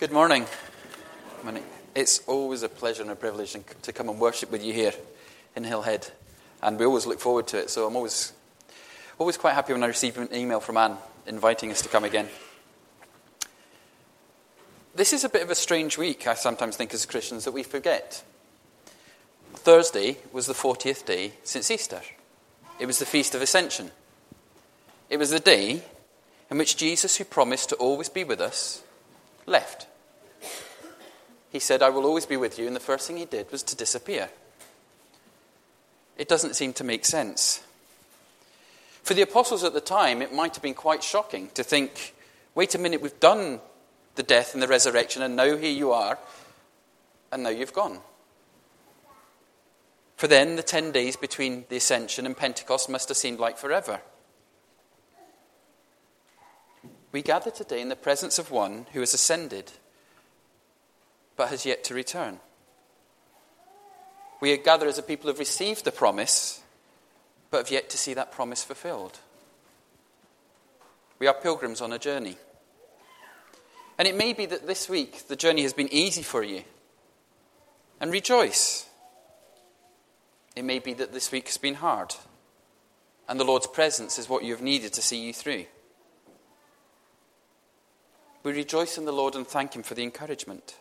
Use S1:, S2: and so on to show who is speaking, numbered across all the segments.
S1: Good morning. It's always a pleasure and a privilege to come and worship with you here in Hillhead. And we always look forward to it. So I'm always, always quite happy when I receive an email from Anne inviting us to come again. This is a bit of a strange week, I sometimes think, as Christians, that we forget. Thursday was the 40th day since Easter. It was the Feast of Ascension. It was the day in which Jesus, who promised to always be with us, left. He said, I will always be with you, and the first thing he did was to disappear. It doesn't seem to make sense. For the apostles at the time, it might have been quite shocking to think, wait a minute, we've done the death and the resurrection, and now here you are, and now you've gone. For then, the 10 days between the ascension and Pentecost must have seemed like forever. We gather today in the presence of one who has ascended but has yet to return. We gather as a people who have received the promise but have yet to see that promise fulfilled. We are pilgrims on a journey. And it may be that this week the journey has been easy for you. And rejoice. It may be that this week has been hard. And the Lord's presence is what you have needed to see you through. We rejoice in the Lord and thank Him for the encouragement.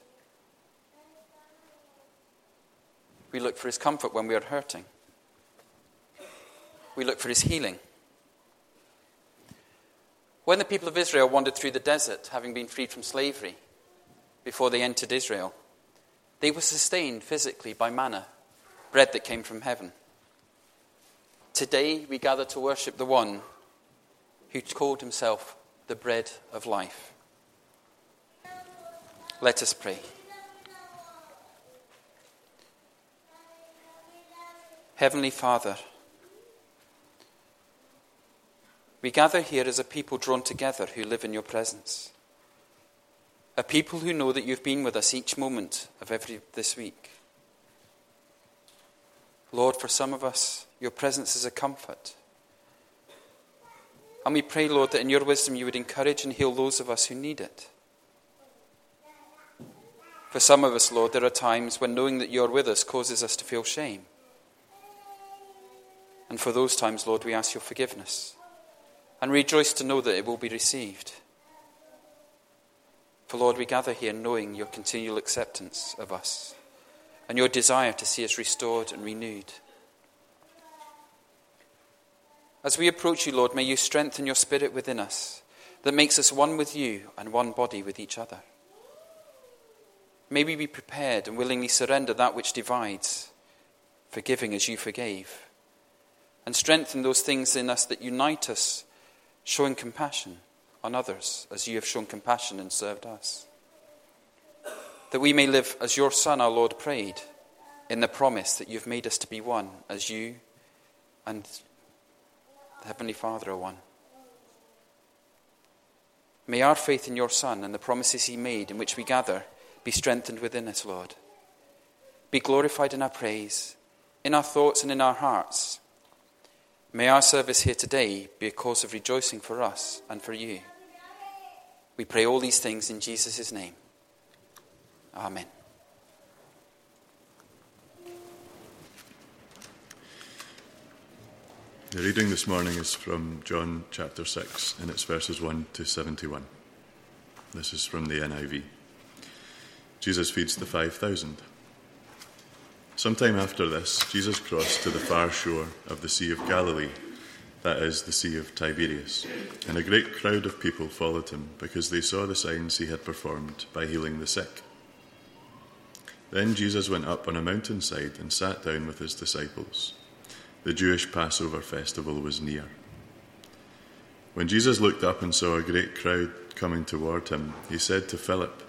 S1: We look for His comfort when we are hurting. We look for His healing. When the people of Israel wandered through the desert, having been freed from slavery, before they entered Israel, they were sustained physically by manna, bread that came from heaven. Today we gather to worship the one who called himself the bread of life. Let us pray. Heavenly Father, we gather here as a people drawn together who live in your presence. A people who know that you've been with us each moment of every this week. Lord, for some of us, your presence is a comfort. And we pray, Lord, that in your wisdom you would encourage and heal those of us who need it. For some of us, Lord, there are times when knowing that you're with us causes us to feel shame. And for those times, Lord, we ask your forgiveness and rejoice to know that it will be received. For, Lord, we gather here knowing your continual acceptance of us and your desire to see us restored and renewed. As we approach you, Lord, may you strengthen your spirit within us that makes us one with you and one body with each other. May we be prepared and willingly surrender that which divides, forgiving as you forgave, and strengthen those things in us that unite us, showing compassion on others as you have shown compassion and served us. That we may live as your Son, our Lord, prayed, in the promise that you've made us to be one, as you and the Heavenly Father are one. May our faith in your Son and the promises he made in which we gather be strengthened within us, Lord. Be glorified in our praise, in our thoughts, and in our hearts. May our service here today be a cause of rejoicing for us and for you. We pray all these things in Jesus' name. Amen.
S2: The reading this morning is from John chapter 6, and it's verses 1 to 71. This is from the NIV. Jesus feeds the 5,000. Sometime after this, Jesus crossed to the far shore of the Sea of Galilee, that is, the Sea of Tiberias, and a great crowd of people followed him because they saw the signs he had performed by healing the sick. Then Jesus went up on a mountainside and sat down with his disciples. The Jewish Passover festival was near. When Jesus looked up and saw a great crowd coming toward him, he said to Philip,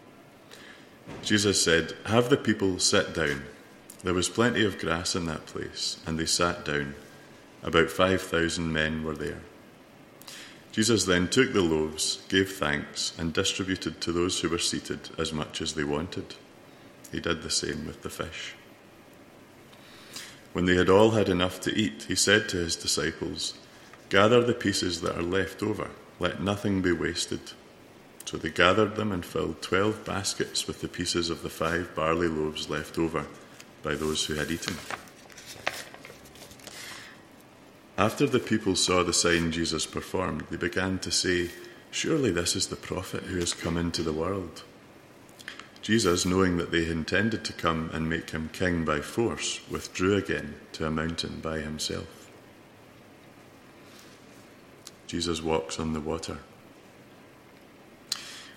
S2: Jesus said, Have the people sit down. There was plenty of grass in that place, and they sat down. About 5,000 men were there. Jesus then took the loaves, gave thanks, and distributed to those who were seated as much as they wanted. He did the same with the fish. When they had all had enough to eat, he said to his disciples, Gather the pieces that are left over, let nothing be wasted. So they gathered them and filled twelve baskets with the pieces of the five barley loaves left over by those who had eaten. After the people saw the sign Jesus performed, they began to say, Surely this is the prophet who has come into the world. Jesus, knowing that they intended to come and make him king by force, withdrew again to a mountain by himself. Jesus walks on the water.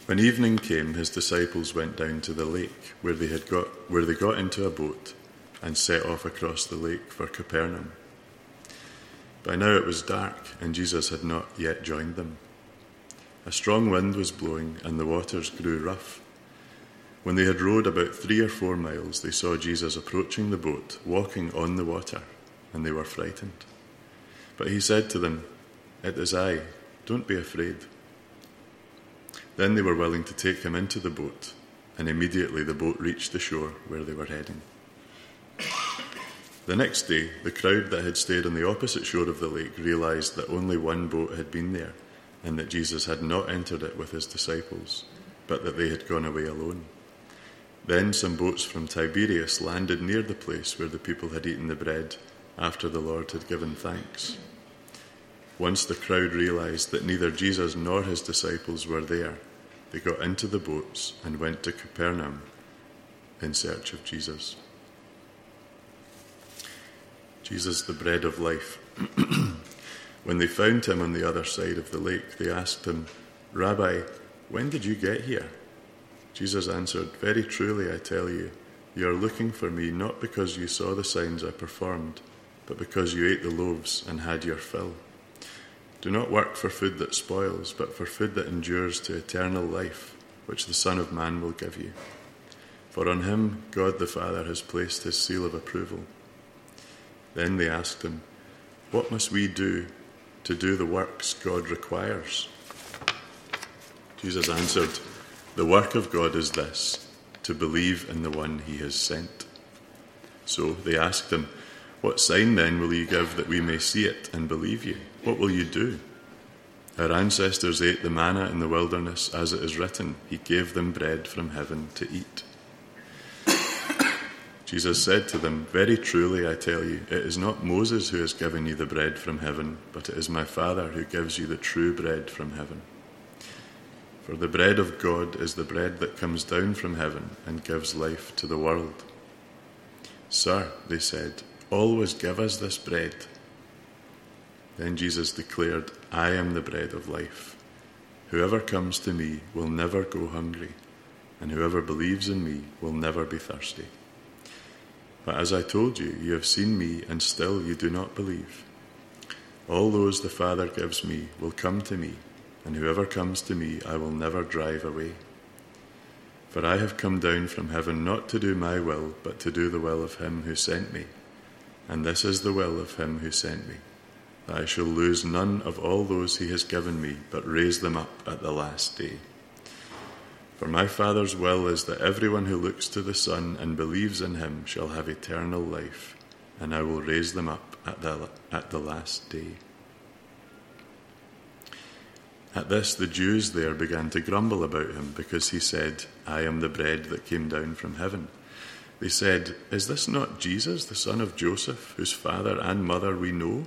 S2: When evening came, his disciples went down to the lake, where they, had got, where they got into a boat and set off across the lake for Capernaum. By now it was dark, and Jesus had not yet joined them. A strong wind was blowing, and the waters grew rough. When they had rowed about three or four miles, they saw Jesus approaching the boat, walking on the water, and they were frightened. But he said to them, It is I, don't be afraid. Then they were willing to take him into the boat, and immediately the boat reached the shore where they were heading. The next day, the crowd that had stayed on the opposite shore of the lake realized that only one boat had been there, and that Jesus had not entered it with his disciples, but that they had gone away alone. Then some boats from Tiberias landed near the place where the people had eaten the bread after the Lord had given thanks. Once the crowd realized that neither Jesus nor his disciples were there, they got into the boats and went to Capernaum in search of Jesus. Jesus, the bread of life. when they found him on the other side of the lake, they asked him, Rabbi, when did you get here? Jesus answered, Very truly, I tell you, you are looking for me not because you saw the signs I performed, but because you ate the loaves and had your fill. Do not work for food that spoils, but for food that endures to eternal life, which the Son of Man will give you. For on him God the Father has placed his seal of approval. Then they asked him, What must we do to do the works God requires? Jesus answered, the work of God is this to believe in the one he has sent. So they asked him, What sign then will you give that we may see it and believe you? What will you do? Our ancestors ate the manna in the wilderness, as it is written, He gave them bread from heaven to eat. Jesus said to them, Very truly I tell you, it is not Moses who has given you the bread from heaven, but it is my Father who gives you the true bread from heaven. For the bread of God is the bread that comes down from heaven and gives life to the world. Sir, they said, always give us this bread. Then Jesus declared, I am the bread of life. Whoever comes to me will never go hungry, and whoever believes in me will never be thirsty. But as I told you, you have seen me, and still you do not believe. All those the Father gives me will come to me and whoever comes to me I will never drive away. For I have come down from heaven not to do my will, but to do the will of him who sent me. And this is the will of him who sent me, I shall lose none of all those he has given me, but raise them up at the last day. For my Father's will is that everyone who looks to the Son and believes in him shall have eternal life, and I will raise them up at the, at the last day. At this, the Jews there began to grumble about him because he said, I am the bread that came down from heaven. They said, Is this not Jesus, the son of Joseph, whose father and mother we know?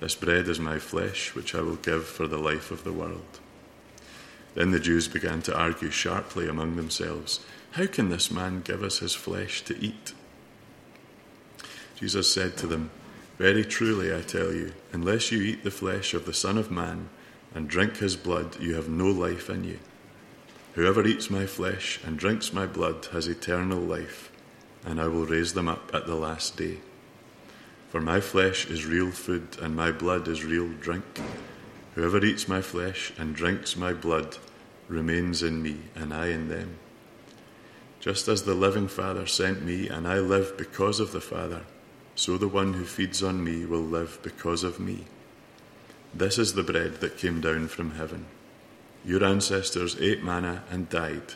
S2: This bread is my flesh, which I will give for the life of the world. Then the Jews began to argue sharply among themselves How can this man give us his flesh to eat? Jesus said to them, Very truly I tell you, unless you eat the flesh of the Son of Man and drink his blood, you have no life in you. Whoever eats my flesh and drinks my blood has eternal life, and I will raise them up at the last day. For my flesh is real food, and my blood is real drink. Whoever eats my flesh and drinks my blood remains in me, and I in them. Just as the living Father sent me, and I live because of the Father, so the one who feeds on me will live because of me. This is the bread that came down from heaven. Your ancestors ate manna and died,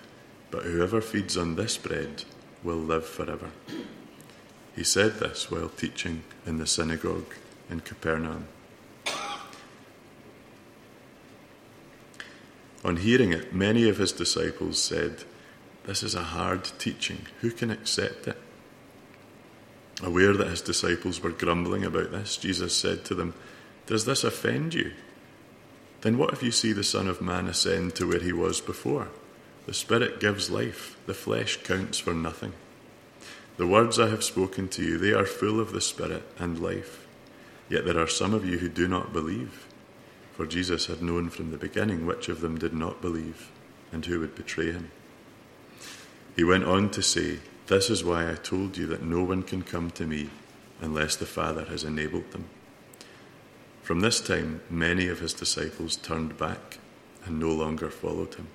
S2: but whoever feeds on this bread will live forever. He said this while teaching in the synagogue in Capernaum. On hearing it, many of his disciples said, This is a hard teaching. Who can accept it? Aware that his disciples were grumbling about this, Jesus said to them, Does this offend you? Then what if you see the Son of Man ascend to where he was before? The Spirit gives life, the flesh counts for nothing. The words I have spoken to you, they are full of the Spirit and life. Yet there are some of you who do not believe. For Jesus had known from the beginning which of them did not believe and who would betray him. He went on to say, This is why I told you that no one can come to me unless the Father has enabled them. From this time, many of his disciples turned back and no longer followed him.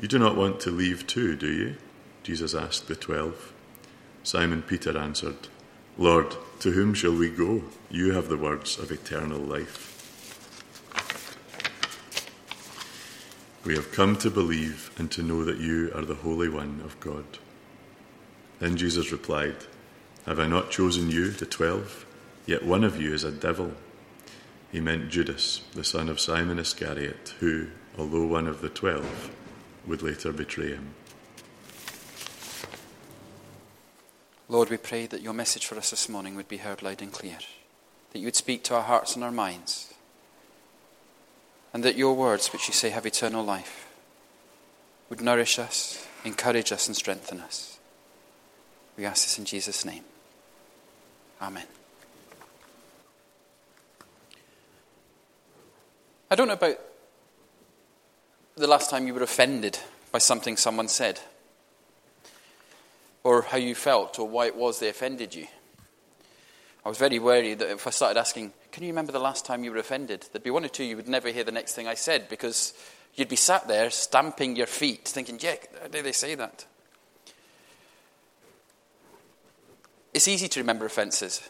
S2: You do not want to leave too, do you? Jesus asked the twelve. Simon Peter answered, Lord, to whom shall we go? You have the words of eternal life. We have come to believe and to know that you are the Holy One of God. Then Jesus replied, Have I not chosen you, the twelve? Yet one of you is a devil. He meant Judas, the son of Simon Iscariot, who, although one of the twelve, would later betray him.
S1: Lord, we pray that your message for us this morning would be heard loud and clear, that you would speak to our hearts and our minds and that your words, which you say have eternal life, would nourish us, encourage us, and strengthen us. We ask this in Jesus' name. Amen. I don't know about the last time you were offended by something someone said, or how you felt, or why it was they offended you. I was very wary that if I started asking, Can you remember the last time you were offended? There'd be one or two you would never hear the next thing I said because you'd be sat there stamping your feet, thinking, Yeah, how did they say that? It's easy to remember offences.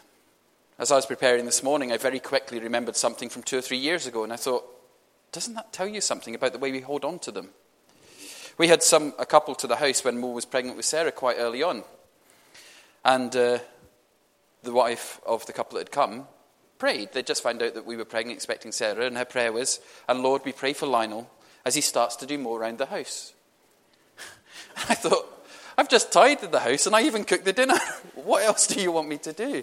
S1: As I was preparing this morning, I very quickly remembered something from two or three years ago, and I thought, doesn't that tell you something about the way we hold on to them? We had some a couple to the house when Mo was pregnant with Sarah quite early on, and uh, the wife of the couple that had come prayed. They just found out that we were pregnant, expecting Sarah, and her prayer was, And Lord, we pray for Lionel as he starts to do more around the house. I thought, I've just tidied the house and I even cooked the dinner. what else do you want me to do?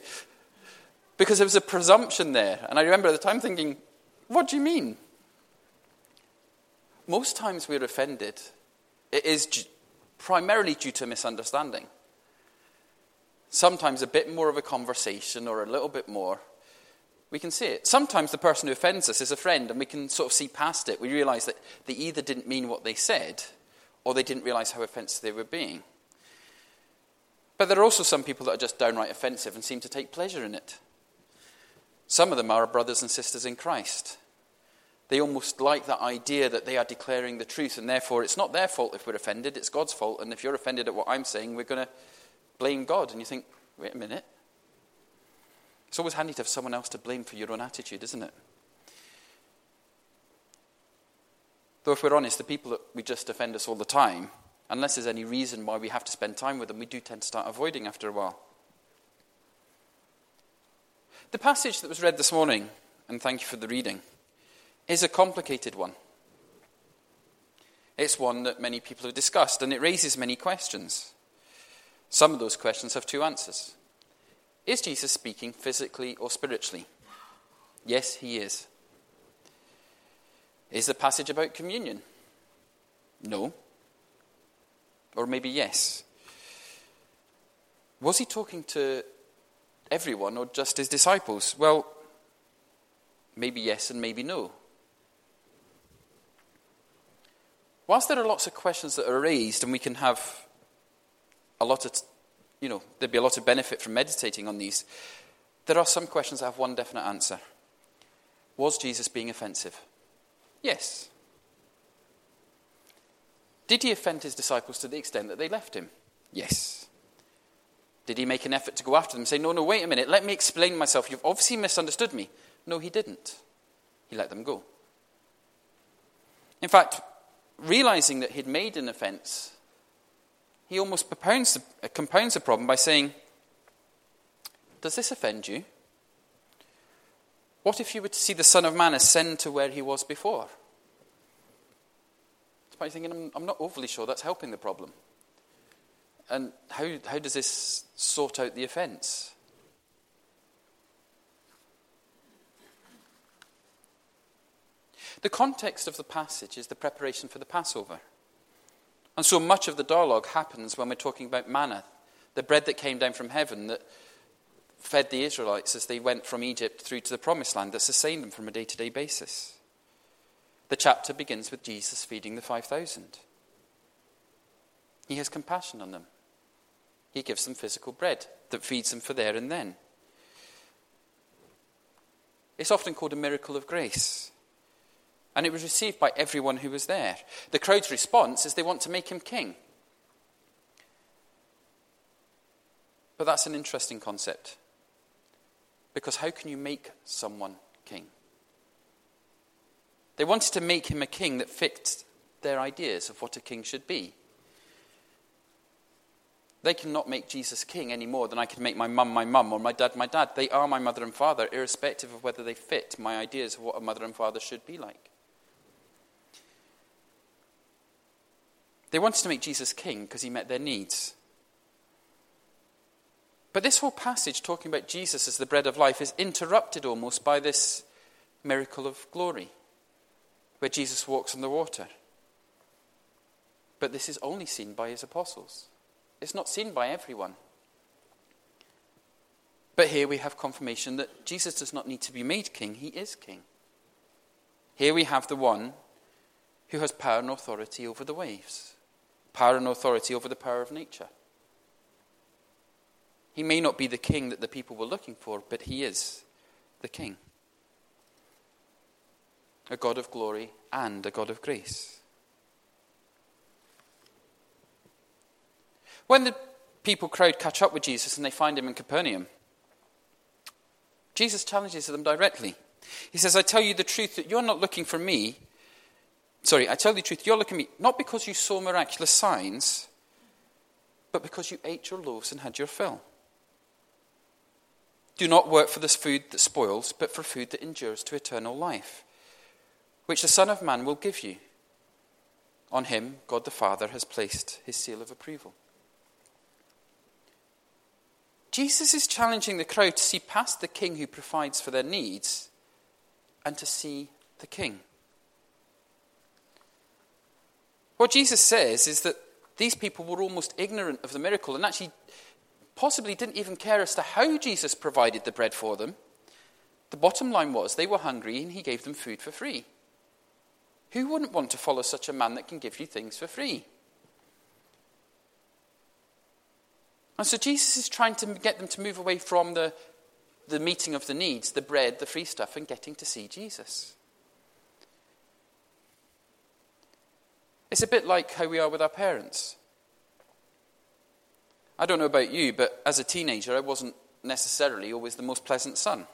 S1: Because there was a presumption there. And I remember at the time thinking, What do you mean? Most times we're offended, it is primarily due to misunderstanding sometimes a bit more of a conversation or a little bit more, we can see it. Sometimes the person who offends us is a friend and we can sort of see past it. We realize that they either didn't mean what they said or they didn't realize how offensive they were being. But there are also some people that are just downright offensive and seem to take pleasure in it. Some of them are brothers and sisters in Christ. They almost like that idea that they are declaring the truth, and therefore it's not their fault if we're offended, it's God's fault. And if you're offended at what I'm saying, we're going to blame God. And you think, wait a minute. It's always handy to have someone else to blame for your own attitude, isn't it? Though, if we're honest, the people that we just offend us all the time, unless there's any reason why we have to spend time with them, we do tend to start avoiding after a while. The passage that was read this morning, and thank you for the reading, is a complicated one. It's one that many people have discussed, and it raises many questions. Some of those questions have two answers. Is Jesus speaking physically or spiritually? Yes, he is. Is the passage about communion? No. Or maybe yes. Was he talking to everyone or just his disciples? Well, maybe yes and maybe no. Whilst there are lots of questions that are raised, and we can have a lot of, you know, there'd be a lot of benefit from meditating on these, there are some questions that have one definite answer. Was Jesus being offensive? Yes. Did he offend his disciples to the extent that they left him? Yes. Did he make an effort to go after them say, No, no, wait a minute, let me explain myself. You've obviously misunderstood me. No, he didn't. He let them go. In fact, realizing that he'd made an offense, he almost compounds the, problem by saying, Does this offend you? What if you were to see the Son of Man ascend to where he was before? It's probably thinking, I'm, I'm not overly sure that's helping the problem. And how, how does this sort out the offence? The context of the passage is the preparation for the Passover. And so much of the dialogue happens when we're talking about manna, the bread that came down from heaven that fed the Israelites as they went from Egypt through to the promised land, that sustained them from a day to day basis. The chapter begins with Jesus feeding the 5,000. He has compassion on them. He gives them physical bread that feeds them for there and then. It's often called a miracle of grace. And it was received by everyone who was there. The crowd's response is they want to make him king. But that's an interesting concept. Because how can you make someone king? They wanted to make him a king that fit their ideas of what a king should be. They cannot make Jesus king any more than I can make my mum my mum or my dad my dad. They are my mother and father, irrespective of whether they fit my ideas of what a mother and father should be like. They wanted to make Jesus king because he met their needs. But this whole passage talking about Jesus as the bread of life is interrupted almost by this miracle of glory, where Jesus walks on the water. But this is only seen by his apostles, it's not seen by everyone. But here we have confirmation that Jesus does not need to be made king, he is king. Here we have the one who has power and authority over the waves power and authority over the power of nature. He may not be the king that the people were looking for, but he is the king. A God of glory and a God of grace. When the people crowd catch up with Jesus and they find him in Capernaum, Jesus challenges them directly. He says, I tell you the truth that you're not looking for me, Sorry, I tell the truth, you're looking at me not because you saw miraculous signs, but because you ate your loaves and had your fill. Do not work for this food that spoils, but for food that endures to eternal life, which the Son of Man will give you. On him, God the Father has placed his seal of approval. Jesus is challenging the crowd to see past the king who provides for their needs and to see the king. What Jesus says is that these people were almost ignorant of the miracle and actually possibly didn't even care as to how Jesus provided the bread for them. The bottom line was they were hungry and he gave them food for free. Who wouldn't want to follow such a man that can give you things for free? And so Jesus is trying to get them to move away from the, the meeting of the needs, the bread, the free stuff, and getting to see Jesus. It's a bit like how we are with our parents. I don't know about you, but as a teenager, I wasn't necessarily always the most pleasant son.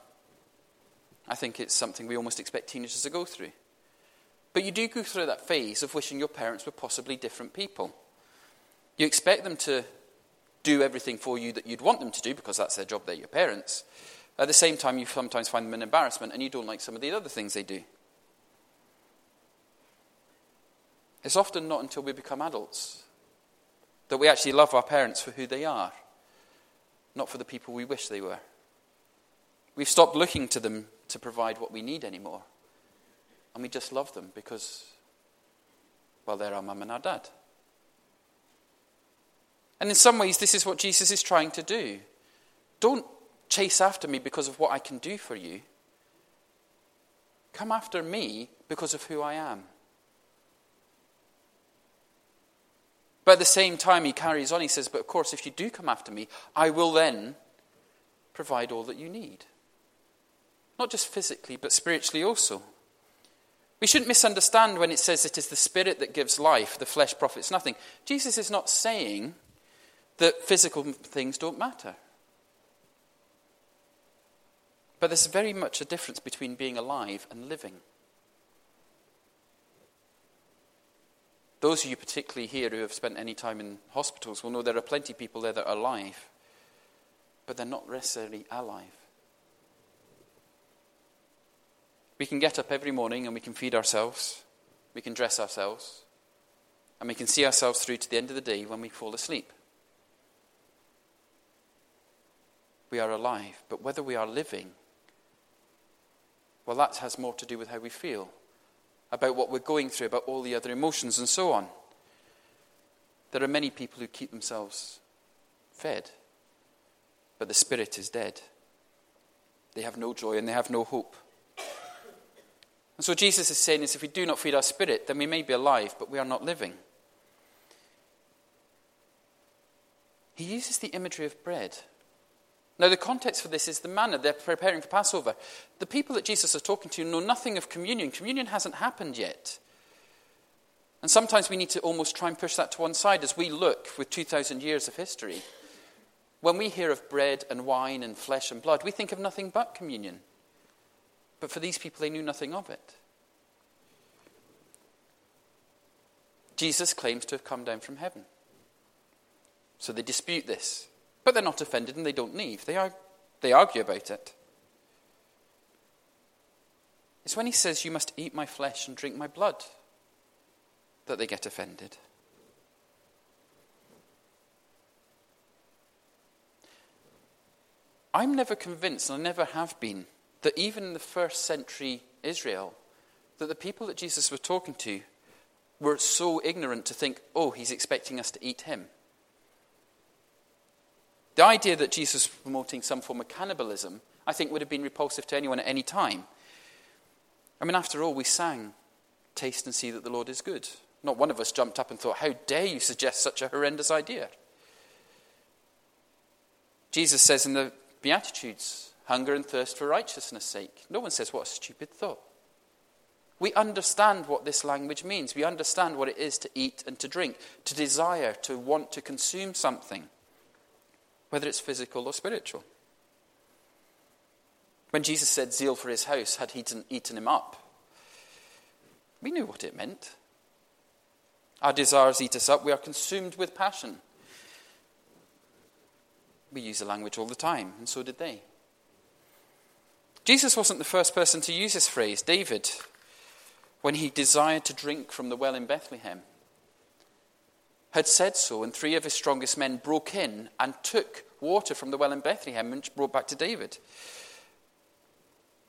S1: I think it's something we almost expect teenagers to go through. But you do go through that phase of wishing your parents were possibly different people. You expect them to do everything for you that you'd want them to do because that's their job, they're your parents. At the same time, you sometimes find them an embarrassment and you don't like some of the other things they do. It's often not until we become adults that we actually love our parents for who they are, not for the people we wish they were. We've stopped looking to them to provide what we need anymore. And we just love them because, well, they're our mum and our dad. And in some ways, this is what Jesus is trying to do. Don't chase after me because of what I can do for you. Come after me because of who I am. But at the same time, he carries on. He says, But of course, if you do come after me, I will then provide all that you need. Not just physically, but spiritually also. We shouldn't misunderstand when it says it is the Spirit that gives life, the flesh profits nothing. Jesus is not saying that physical things don't matter. But there's very much a difference between being alive and living. Those of you, particularly here, who have spent any time in hospitals, will know there are plenty of people there that are alive, but they're not necessarily alive. We can get up every morning and we can feed ourselves, we can dress ourselves, and we can see ourselves through to the end of the day when we fall asleep. We are alive, but whether we are living, well, that has more to do with how we feel, about what we're going through, about all the other emotions, and so on. There are many people who keep themselves fed, but the spirit is dead. They have no joy and they have no hope. And so Jesus is saying is if we do not feed our spirit, then we may be alive, but we are not living. He uses the imagery of bread. Now, the context for this is the manna. They're preparing for Passover. The people that Jesus is talking to know nothing of communion. Communion hasn't happened yet. And sometimes we need to almost try and push that to one side as we look with 2,000 years of history. When we hear of bread and wine and flesh and blood, we think of nothing but communion. But for these people, they knew nothing of it. Jesus claims to have come down from heaven. So they dispute this. But they're not offended and they don't leave. They, are, they argue about it. It's when he says, You must eat my flesh and drink my blood, that they get offended. I'm never convinced, and I never have been, that even in the first century Israel, that the people that Jesus was talking to were so ignorant to think, oh, he's expecting us to eat him. The idea that Jesus was promoting some form of cannibalism, I think, would have been repulsive to anyone at any time. I mean, after all, we sang, Taste and see that the Lord is good. Not one of us jumped up and thought, How dare you suggest such a horrendous idea? Jesus says in the Beatitudes, hunger and thirst for righteousness' sake. No one says, What a stupid thought. We understand what this language means. We understand what it is to eat and to drink, to desire, to want to consume something, whether it's physical or spiritual. When Jesus said zeal for his house had eaten, eaten him up, we knew what it meant. Our desires eat us up. We are consumed with passion. We use the language all the time, and so did they. Jesus wasn't the first person to use this phrase. David, when he desired to drink from the well in Bethlehem, had said so, and three of his strongest men broke in and took water from the well in Bethlehem and brought back to David.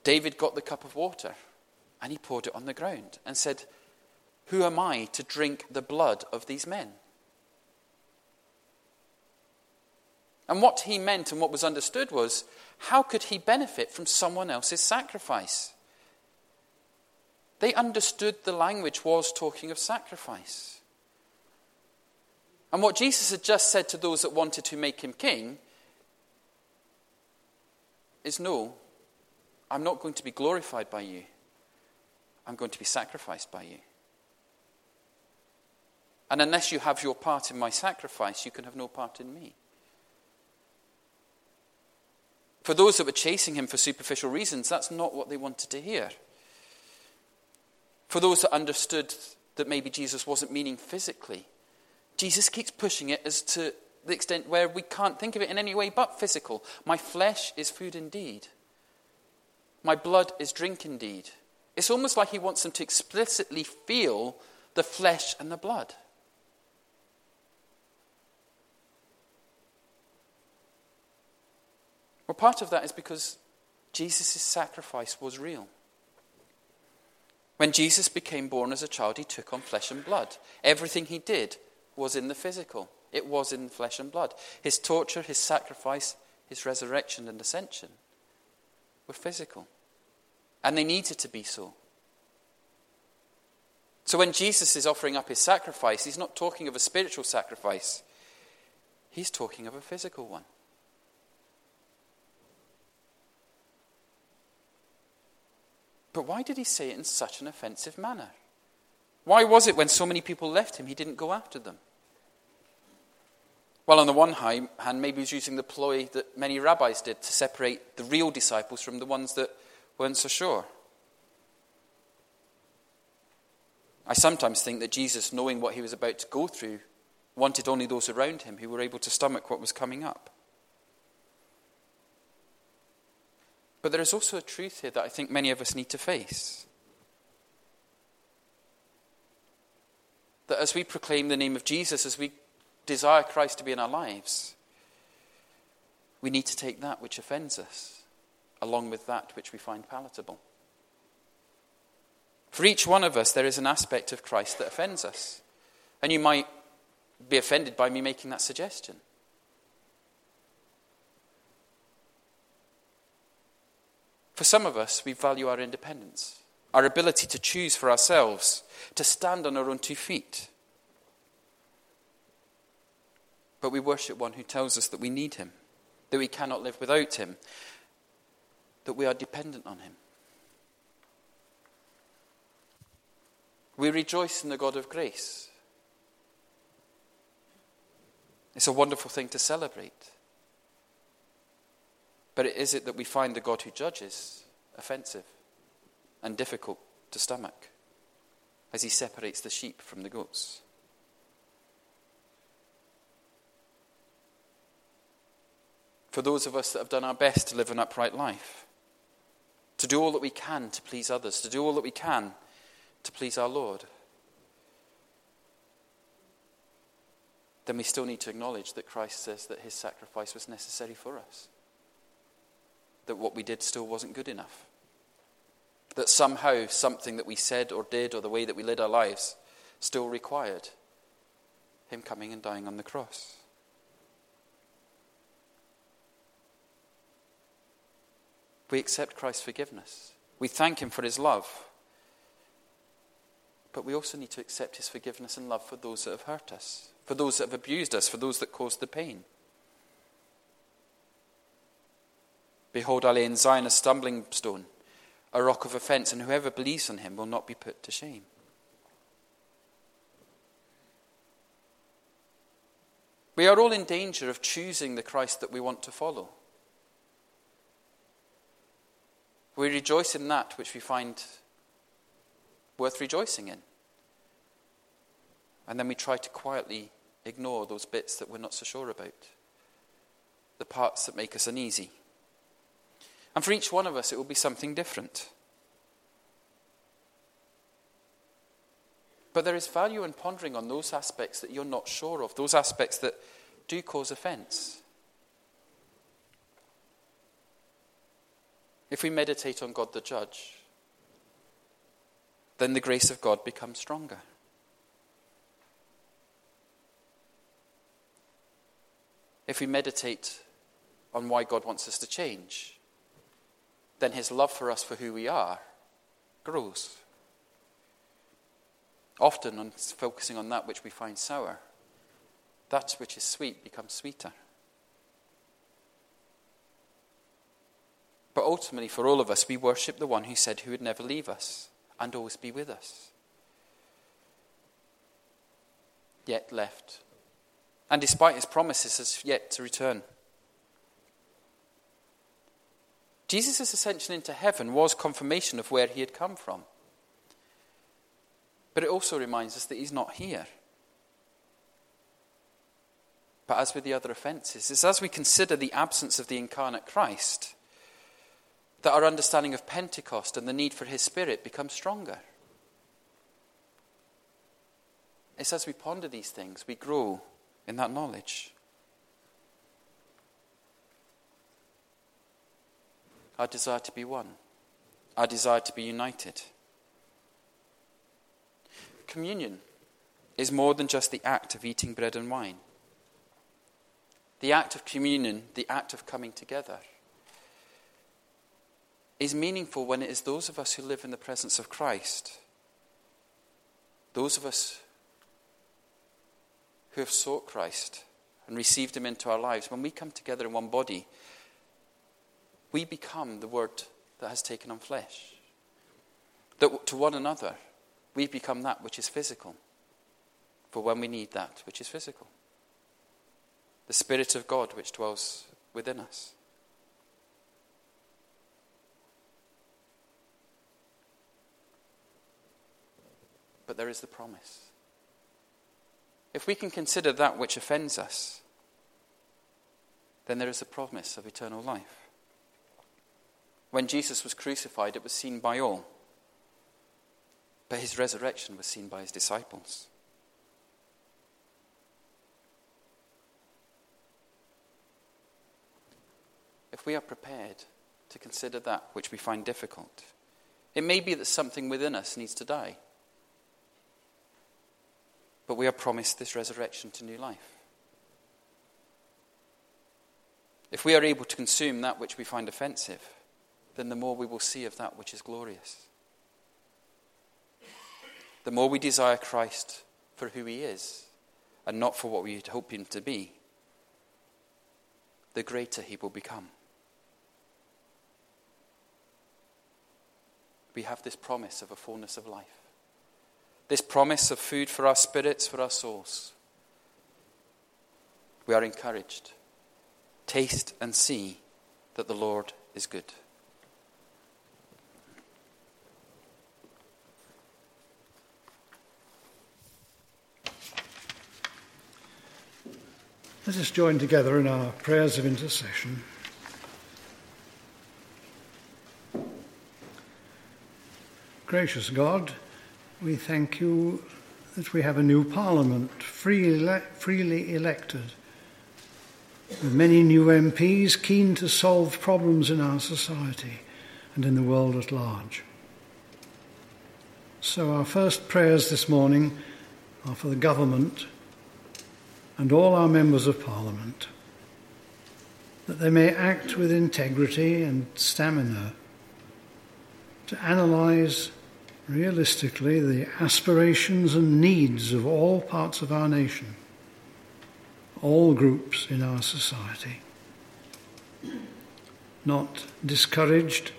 S1: David got the cup of water and he poured it on the ground and said, Who am I to drink the blood of these men? And what he meant and what was understood was how could he benefit from someone else's sacrifice? They understood the language was talking of sacrifice. And what Jesus had just said to those that wanted to make him king is no, I'm not going to be glorified by you. I'm going to be sacrificed by you. And unless you have your part in my sacrifice, you can have no part in me. For those that were chasing him for superficial reasons, that's not what they wanted to hear. For those that understood that maybe Jesus wasn't meaning physically Jesus keeps pushing it as to the extent where we can't think of it in any way but physical. My flesh is food indeed. My blood is drink indeed. It's almost like he wants them to explicitly feel the flesh and the blood. Well, part of that is because Jesus' sacrifice was real. When Jesus became born as a child, he took on flesh and blood. Everything he did was in the physical, it was in flesh and blood. His torture, his sacrifice, his resurrection and ascension were physical. And they needed to be so. So when Jesus is offering up his sacrifice, he's not talking of a spiritual sacrifice, he's talking of a physical one. But why did he say it in such an offensive manner? Why was it when so many people left him, he didn't go after them? Well, on the one hand, maybe he was using the ploy that many rabbis did to separate the real disciples from the ones that weren't so sure. I sometimes think that Jesus, knowing what he was about to go through, wanted only those around him who were able to stomach what was coming up. But there is also a truth here that I think many of us need to face. That as we proclaim the name of Jesus, as we desire Christ to be in our lives, we need to take that which offends us along with that which we find palatable. For each one of us, there is an aspect of Christ that offends us. And you might be offended by me making that suggestion. For some of us, we value our independence, our ability to choose for ourselves, to stand on our own two feet. But we worship one who tells us that we need him, that we cannot live without him, that we are dependent on him. We rejoice in the God of grace. It's a wonderful thing to celebrate. But is it that we find the God who judges offensive and difficult to stomach as he separates the sheep from the goats? For those of us that have done our best to live an upright life, to do all that we can to please others, to do all that we can to please our Lord, then we still need to acknowledge that Christ says that his sacrifice was necessary for us that what we did still wasn't good enough. That somehow something that we said or did or the way that we led our lives still required Him coming and dying on the cross. We accept Christ's forgiveness. We thank Him for His love. But we also need to accept His forgiveness and love for those that have hurt us, for those that have abused us, for those that caused the pain. Behold, I lay in Zion a stumbling stone, a rock of offense, and whoever believes on him will not be put to shame. We are all in danger of choosing the Christ that we want to follow. We rejoice in that which we find worth rejoicing in. And then we try to quietly ignore those bits that we're not so sure about, the parts that make us uneasy. And for each one of us, it will be something different. But there is value in pondering on those aspects that you're not sure of, those aspects that do cause offense. If we meditate on God the Judge, then the grace of God becomes stronger. If we meditate on why God wants us to change, then his love for us for who we are grows. Often, on focusing on that which we find sour, that which is sweet becomes sweeter. But ultimately, for all of us, we worship the one who said he would never leave us and always be with us. Yet left. And despite his promises, has yet to return. Jesus' ascension into heaven was confirmation of where he had come from. But it also reminds us that he's not here. But as with the other offences, it's as we consider the absence of the incarnate Christ that our understanding of Pentecost and the need for his Spirit becomes stronger. It's as we ponder these things, we grow in that knowledge. Our desire to be one, our desire to be united. Communion is more than just the act of eating bread and wine. The act of communion, the act of coming together, is meaningful when it is those of us who live in the presence of Christ, those of us who have sought Christ and received Him into our lives, when we come together in one body, we become the Word that has taken on flesh. That to one another, we become that which is physical for when we need that which is physical. The Spirit of God which dwells within us. But there is the promise. If we can consider that which offends us, then there is the promise of eternal life. When Jesus was crucified, it was seen by all, but his resurrection was seen by his disciples. If we are prepared to consider that which we find difficult, it may be that something within us needs to die but we are promised this resurrection to new life. If we are able to consume that which we find offensive, then the more we will see of that which is glorious. The more we desire Christ for who he is and not for what we hope him to be, the greater he will become. We have this promise of a fullness of life this promise of food for our spirits, for our souls, we are encouraged. Taste and see that the Lord is good.
S3: Let us join together in our prayers of intercession. Gracious God, we thank you that we have a new parliament, freely, freely elected, with many new MPs keen to solve problems in our society and in the world at large. So, our first prayers this morning are for the government and all our members of parliament, that they may act with integrity and stamina to analyse realistically the aspirations and needs of all parts of our nation, all groups in our society. Not discouraged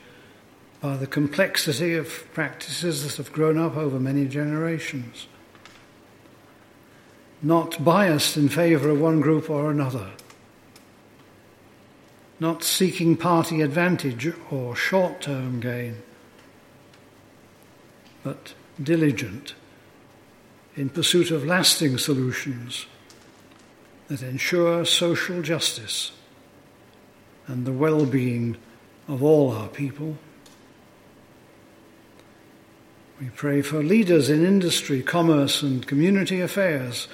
S3: by the complexity of practices that have grown up over many generations. Not biased in favour of one group or another. Not seeking party advantage or short term gain but diligent in pursuit of lasting solutions that ensure social justice and the well being of all our people. We pray for leaders in industry, commerce, and community affairs,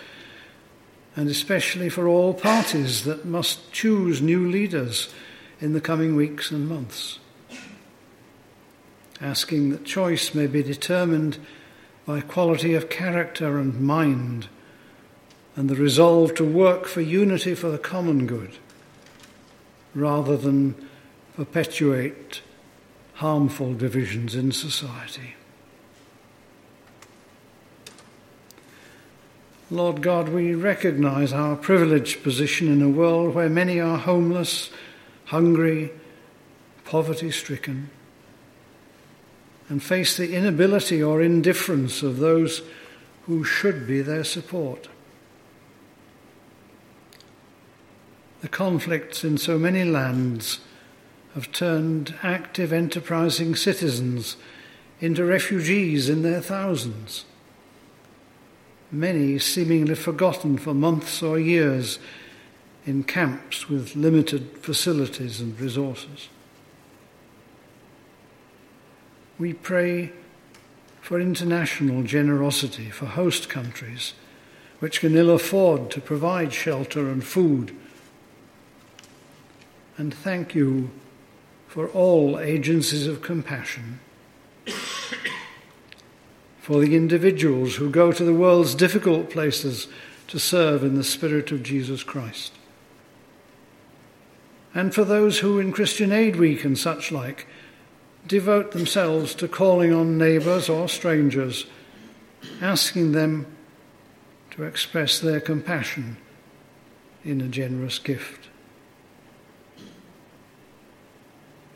S3: and especially for all parties that must choose new leaders in the coming weeks and months asking that choice may be determined by quality of character and mind, and the resolve to work for unity for the common good, rather than perpetuate harmful divisions in society. Lord God, we recognize our privileged position in a world where many are homeless, hungry, poverty stricken and face the inability or indifference of those who should be their support. The conflicts in so many lands have turned active, enterprising citizens into refugees in their thousands. Many seemingly forgotten for months or years in camps with limited facilities and resources. We pray for international generosity for host countries which can ill afford to provide shelter and food. And thank you for all agencies of compassion, for the individuals who go to the world's difficult places to serve in the Spirit of Jesus Christ, and for those who in Christian Aid Week and such like devote themselves to calling on neighbours or strangers, asking them to express their compassion in a generous gift.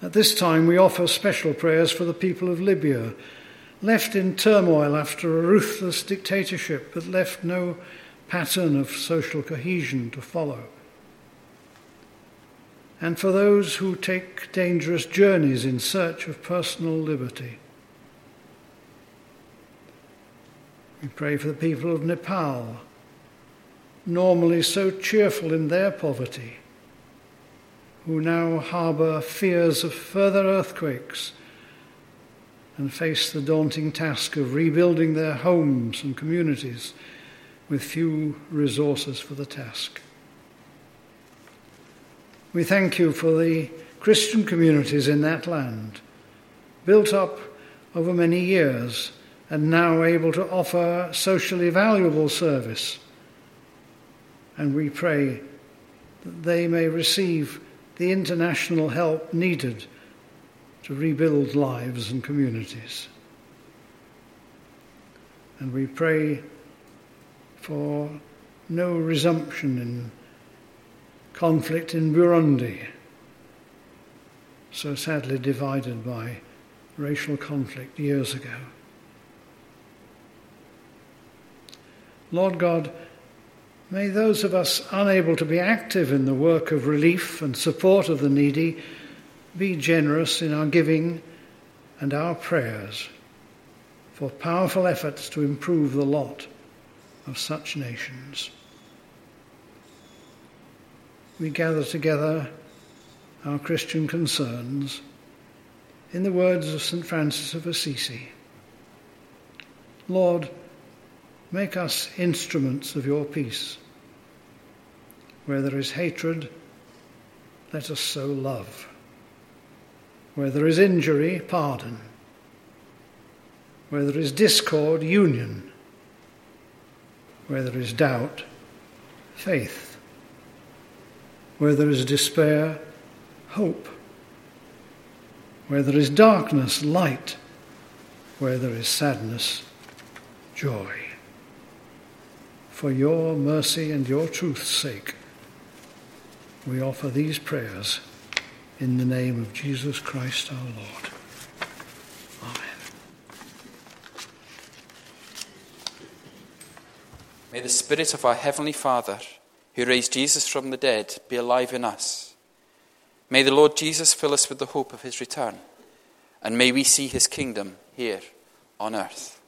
S3: At this time, we offer special prayers for the people of Libya, left in turmoil after a ruthless dictatorship that left no pattern of social cohesion to follow. And for those who take dangerous journeys in search of personal liberty. We pray for the people of Nepal, normally so cheerful in their poverty, who now harbour fears of further earthquakes and face the daunting task of rebuilding their homes and communities with few resources for the task. We thank you for the Christian communities in that land, built up over many years and now able to offer socially valuable service. And we pray that they may receive the international help needed to rebuild lives and communities. And we pray for no resumption in conflict in Burundi, so sadly divided by racial conflict years ago. Lord God, may those of us unable to be active in the work of relief and support of the needy be generous in our giving and our prayers for powerful efforts to improve the lot of such nations. We gather together our Christian concerns in the words of St. Francis of Assisi Lord, Make us instruments of your peace. Where there is hatred, let us sow love. Where there is injury, pardon. Where there is discord, union. Where there is doubt, faith. Where there is despair, hope. Where there is darkness, light. Where there is sadness, joy for your mercy and your truth's sake, we offer these prayers in the name of Jesus Christ our Lord. Amen.
S1: May the Spirit of our Heavenly Father, who raised Jesus from the dead, be alive in us. May the Lord Jesus fill us with the hope of his return, and may we see his kingdom here on earth.